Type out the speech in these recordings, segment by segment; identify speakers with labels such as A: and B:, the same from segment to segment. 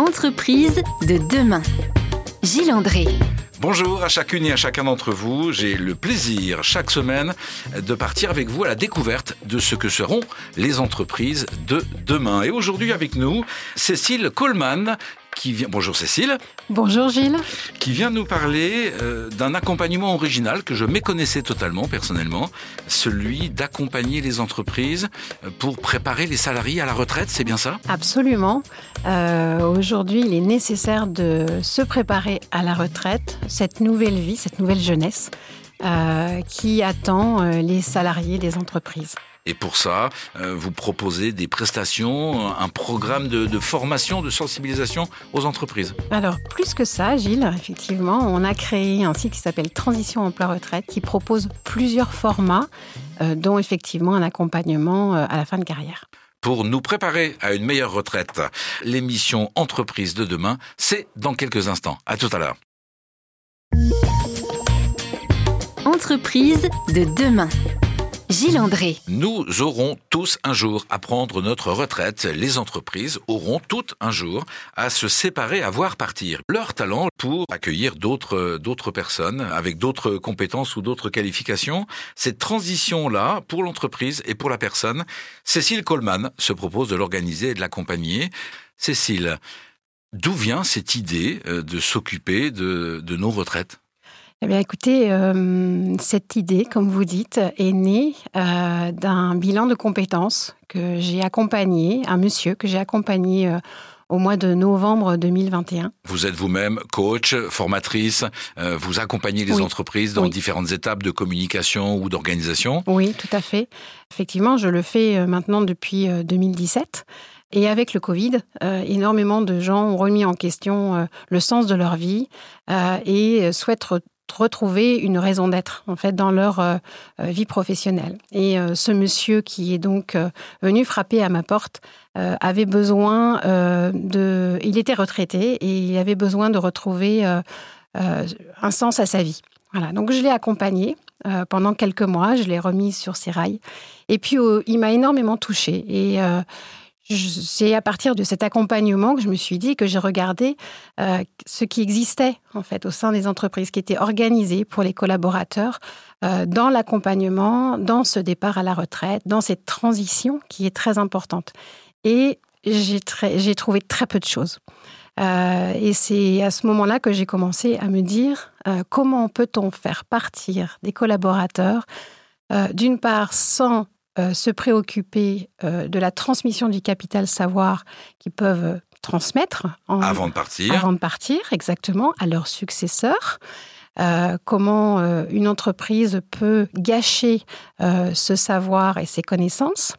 A: Entreprise de demain. Gilles André.
B: Bonjour à chacune et à chacun d'entre vous. J'ai le plaisir chaque semaine de partir avec vous à la découverte de ce que seront les entreprises de demain. Et aujourd'hui avec nous, Cécile Coleman, qui vient. Bonjour Cécile.
C: Bonjour Gilles.
B: Qui vient nous parler euh, d'un accompagnement original que je méconnaissais totalement personnellement, celui d'accompagner les entreprises euh, pour préparer les salariés à la retraite, c'est bien ça?
C: Absolument. Euh, aujourd'hui, il est nécessaire de se préparer à la retraite, cette nouvelle vie, cette nouvelle jeunesse qui attend les salariés des entreprises.
B: Et pour ça, euh, vous proposez des prestations, un programme de, formation, de sensibilisation aux entreprises.
C: Alors, plus que ça, Gilles, effectivement, on a créé un site qui s'appelle Transition Emploi Retraite, qui propose plusieurs formats, euh, dont effectivement un accompagnement euh, à la fin de carrière
B: pour nous préparer à une meilleure retraite. L'émission Entreprise de demain, c'est dans quelques instants. À tout à l'heure.
A: Entreprise de demain. Gilles André.
B: Nous aurons tous un jour à prendre notre retraite. Les entreprises auront toutes un jour à se séparer, à voir partir leur talent pour accueillir d'autres, personnes avec d'autres compétences ou d'autres qualifications. Cette transition-là, pour l'entreprise et pour la personne, Cécile Coleman se propose de l'organiser et de l'accompagner. Cécile, d'où vient cette idée euh, de s'occuper de nos retraites?
C: Eh bien, écoutez, euh, cette idée, comme vous dites, est née euh, d'un bilan de compétences que j'ai accompagné, un monsieur que j'ai accompagné euh, au mois de novembre 2021.
B: Vous êtes vous-même coach, formatrice, vous accompagnez les entreprises dans différentes étapes de communication ou d'organisation
C: Oui, tout à fait. Effectivement, je le fais maintenant depuis 2017. Et avec le Covid, énormément de gens ont remis en question le sens de leur vie et souhaitent retrouver une raison d'être en fait dans leur euh, euh, vie professionnelle. Et euh, ce monsieur qui est donc venu frapper à ma porte avait besoin de, il était retraité et il avait besoin de retrouver un sens à sa vie. Voilà, donc je l'ai accompagné pendant quelques mois, je l'ai remis sur ses rails. Et puis il m'a énormément touchée et c'est à partir de cet accompagnement que je me suis dit que j'ai regardé euh, ce qui existait en fait au sein des entreprises, qui était organisé pour les collaborateurs euh, dans l'accompagnement, dans ce départ à la retraite, dans cette transition qui est très importante. Et j'ai trouvé très peu de choses. Euh, et c'est à ce moment-là que j'ai commencé à me dire comment peut-on faire partir des collaborateurs, d'une part sans euh, se préoccuper euh, de la transmission du capital savoir qu'ils peuvent transmettre
B: avant de partir.
C: Avant de partir, exactement, à leurs successeurs. Euh, comment euh, une entreprise peut gâcher euh, ce savoir et ses connaissances.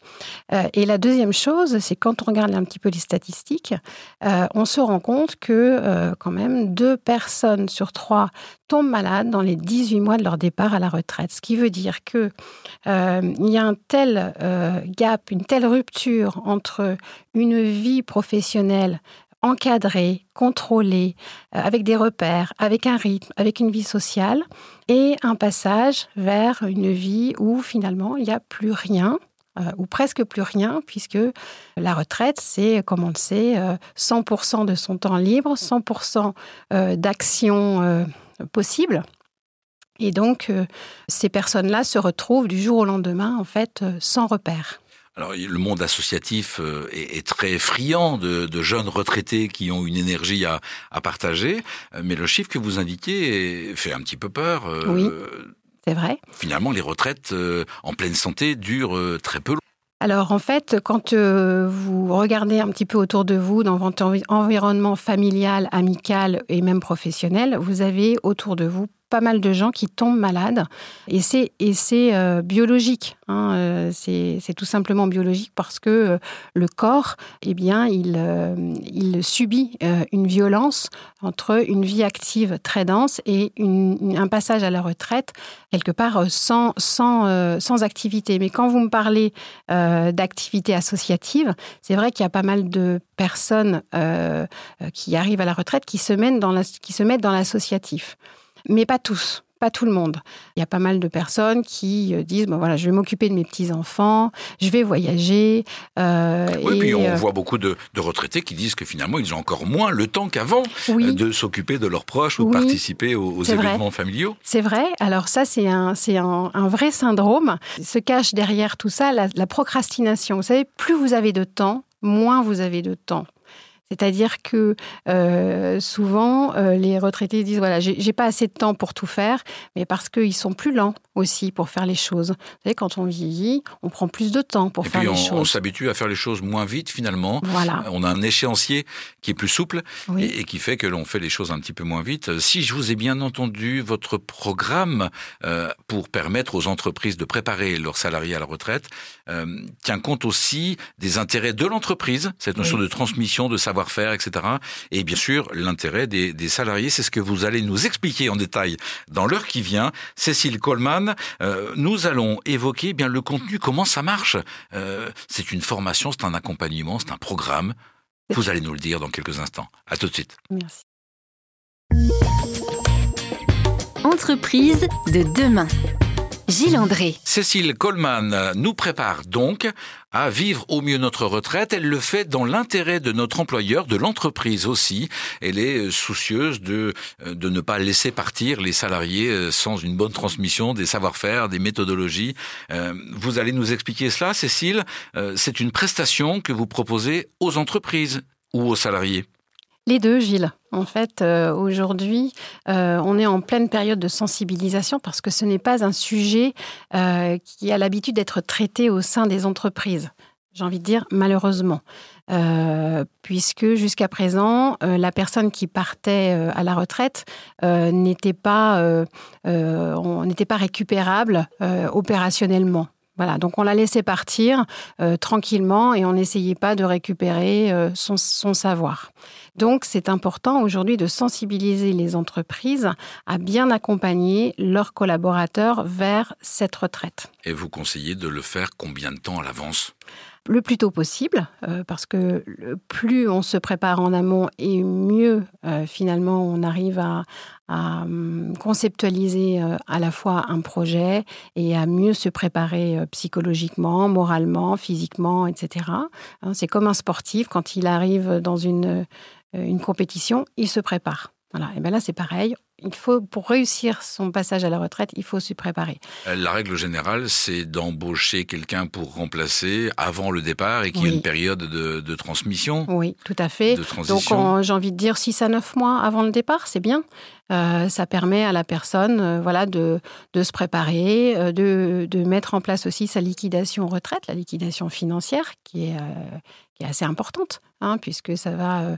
C: et la deuxième chose, c'est quand on regarde un petit peu les statistiques, on se rend compte que quand même deux personnes sur trois tombent malades dans les 18 mois de leur départ à la retraite. Ce qui veut dire que il y a un tel gap, une telle rupture entre une vie professionnelle encadré, contrôlé, euh, avec des repères, avec un rythme, avec une vie sociale, et un passage vers une vie où finalement il n'y a plus rien, euh, ou presque plus rien, puisque la retraite, c'est, comme on le sait, 100% euh, de son temps libre, 100% d'actions possibles. Et donc, ces personnes-là se retrouvent du jour au lendemain, en fait, sans repère.
B: Alors, le monde associatif euh, est, très friand de, jeunes retraités qui ont une énergie à, partager, euh, mais le chiffre que vous indiquez fait un petit peu peur.
C: Euh, oui, c'est vrai.
B: Finalement, les retraites en pleine santé durent très peu.
C: Alors en fait, quand vous regardez un petit peu autour de vous, dans votre environnement familial, amical et même professionnel, vous avez autour de vous pas mal de gens qui tombent malades. Et c'est, euh, biologique. Hein, euh, c'est, tout simplement biologique parce que euh, le corps, eh bien, il, subit une violence entre une vie active très dense et un passage à la retraite, quelque part sans, sans, sans activité. Mais quand vous me parlez d'activité associative, c'est vrai qu'il y a pas mal de personnes qui arrivent à la retraite qui se qui se mettent dans l'associatif mais pas tous pas tout le monde. Il y a pas mal de personnes qui euh, disent bon, voilà, je vais m'occuper de mes petits-enfants, je vais voyager.
B: Euh, oui, et puis on euh, voit beaucoup de, retraités qui disent que finalement, ils ont encore moins le temps qu'avant de s'occuper de leurs proches ou de participer aux, événements familiaux.
C: C'est vrai. Alors, ça, c'est un, un, un, vrai syndrome. Il se cache derrière tout ça la, la procrastination. Vous savez, plus vous avez de temps, moins vous avez de temps c'est-à-dire que euh, souvent, euh, les retraités disent voilà, j'ai pas assez de temps pour tout faire, mais parce qu'ils sont plus lents aussi pour faire les choses. Vous savez, quand on vieillit, on prend plus de temps pour faire les choses.
B: On s'habitue à faire les choses moins vite finalement. Voilà. On a un échéancier qui est plus souple et, qui fait que l'on fait les choses un petit peu moins vite. Si je vous ai bien entendu, votre programme euh, pour permettre aux entreprises de préparer leurs salariés à la retraite tient compte aussi des intérêts de l'entreprise, cette notion de transmission, de savoir faire etc. Et bien sûr, l'intérêt des, salariés, c'est ce que vous allez nous expliquer en détail dans l'heure qui vient. Cécile Coleman, euh, nous allons évoquer eh bien le contenu, comment ça marche. Euh, c'est une formation, c'est un accompagnement, c'est un programme. Vous allez nous le dire dans quelques instants. À tout de suite.
C: Merci.
A: Entreprise de demain. Gilles André.
B: Cécile Coleman nous prépare donc à vivre au mieux notre retraite. Elle le fait dans l'intérêt de notre employeur, de l'entreprise aussi. Elle est soucieuse de, de ne pas laisser partir les salariés euh, sans une bonne transmission des savoir-faire, des méthodologies. Euh, vous allez nous expliquer cela, Cécile. Euh, c'est une prestation que vous proposez aux entreprises ou aux salariés.
C: Les deux, Gilles. En fait, euh, aujourd'hui, euh, on est en pleine période de sensibilisation parce que ce n'est pas un sujet euh, qui a l'habitude d'être traité au sein des entreprises. J'ai envie de dire malheureusement, puisque jusqu'à présent, la personne qui partait à la retraite n'était pas, n'était pas récupérable opérationnellement. Voilà, donc on l'a laissé partir tranquillement et on n'essayait pas de récupérer son, son savoir. Donc, c'est important aujourd'hui de sensibiliser les entreprises à bien accompagner leurs collaborateurs vers cette retraite.
B: Et vous conseillez de le faire combien de temps à l'avance?
C: Le plus tôt possible, euh, parce que plus on se prépare en amont et mieux euh, finalement on arrive à, hum, conceptualiser euh, à la fois un projet et à mieux se préparer psychologiquement, moralement, physiquement, etc. Hein, c'est comme un sportif quand il arrive dans une euh, une compétition, il se prépare. Voilà. Et bien là, c'est pareil il faut, pour réussir son passage à la retraite, il faut s'y préparer.
B: Euh, la règle générale, c'est d'embaucher quelqu'un pour remplacer avant le départ et qu'il y ait une période de, transmission.
C: Oui, tout à fait. Donc, j'ai envie de dire 6 à 9 mois avant le départ, c'est bien. Euh, ça permet à la personne euh, voilà, de, de, se préparer, de, de, mettre en place aussi sa liquidation retraite, la liquidation financière, qui est, assez importante, hein, puisque ça va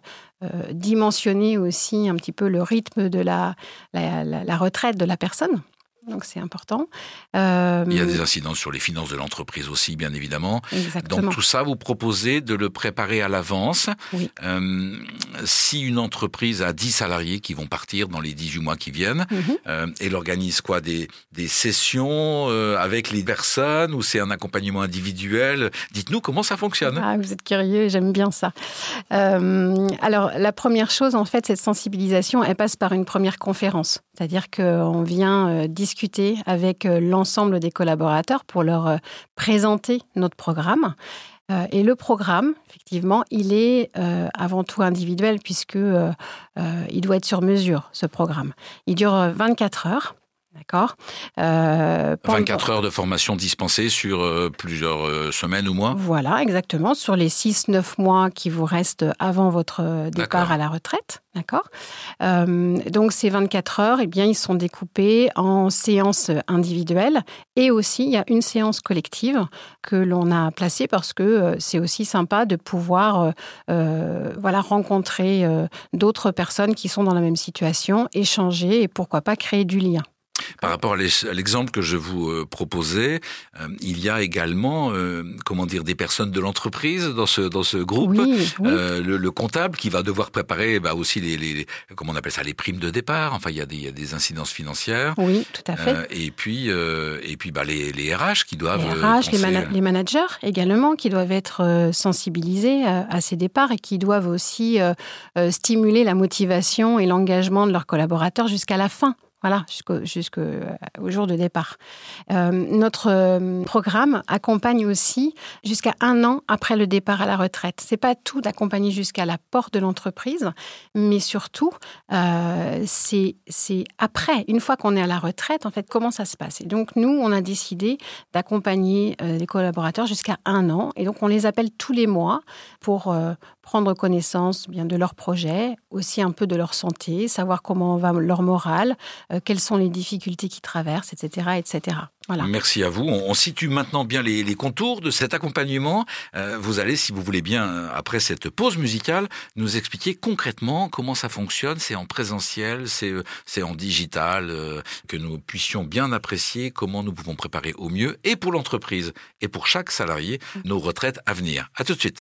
C: dimensionner aussi un petit peu le rythme de la, la, retraite de la personne. Donc c'est important.
B: Euh, Il y a des incidences sur les finances de l'entreprise aussi, bien évidemment. Exactement. Donc tout ça, vous proposez de le préparer à l'avance. Euh, si une entreprise a 10 salariés qui vont partir dans les 18 mois qui viennent, mhm. euh, elle organise quoi? Des, des sessions avec les personnes ou c'est un accompagnement individuel? Dites-nous comment ça fonctionne.
C: Ah, vous êtes curieux, j'aime bien ça. alors la première chose, en fait, cette sensibilisation, elle passe par une première conférence. C'est-à-dire qu'on vient discuter avec euh, l'ensemble des collaborateurs pour leur euh, présenter notre programme. Euh, et le programme, effectivement, il est avant tout individuel puisque il doit être sur mesure, ce programme. Il dure 24 heures. D'accord.
B: 24 heures de formation dispensée sur plusieurs semaines ou mois
C: Voilà, exactement. Sur les 6-9 mois qui vous restent avant votre départ à la retraite. D'accord euh, Donc ces 24 heures, eh bien, ils sont découpés en séances individuelles et aussi il y a une séance collective que l'on a placée parce que euh, c'est aussi sympa de pouvoir euh, voilà, rencontrer d'autres personnes qui sont dans la même situation, échanger et pourquoi pas créer du lien.
B: Par rapport à l'exemple que je vous euh, proposais, euh, il y a également, euh, comment dire, des personnes de l'entreprise dans ce dans ce groupe. Le, comptable qui va devoir préparer bah, aussi les, les, comment on appelle ça, les primes de départ. Enfin, il y a des, il y a des incidences financières.
C: Oui, tout à fait.
B: et puis et puis bah, les, les RH qui doivent.
C: Les RH, les, managers également qui doivent être sensibilisés à, ces départs et qui doivent aussi stimuler la motivation et l'engagement de leurs collaborateurs jusqu'à la fin voilà, jusqu'au jour de départ. Euh, notre euh, programme accompagne aussi jusqu'à un an après le départ à la retraite. C'est pas tout d'accompagner jusqu'à la porte de l'entreprise, mais surtout, euh, c'est après, une fois qu'on est à la retraite, en fait, comment ça se passe. Et donc, nous, on a décidé d'accompagner les collaborateurs jusqu'à un an. Et donc, on les appelle tous les mois pour prendre connaissance bien de leur projet, aussi un peu de leur santé, savoir comment va leur morale, euh, quelles sont les difficultés qu'ils traversent, etc., etc.
B: Voilà. Merci à vous. On, situe maintenant bien les, contours de cet accompagnement. Euh, vous allez, si vous voulez bien, euh, après cette pause musicale, nous expliquer concrètement comment ça fonctionne. C'est en présentiel, c'est en digital, que nous puissions bien apprécier comment nous pouvons préparer au mieux, et pour l'entreprise, et pour chaque salarié, nos retraites à venir. À tout de suite.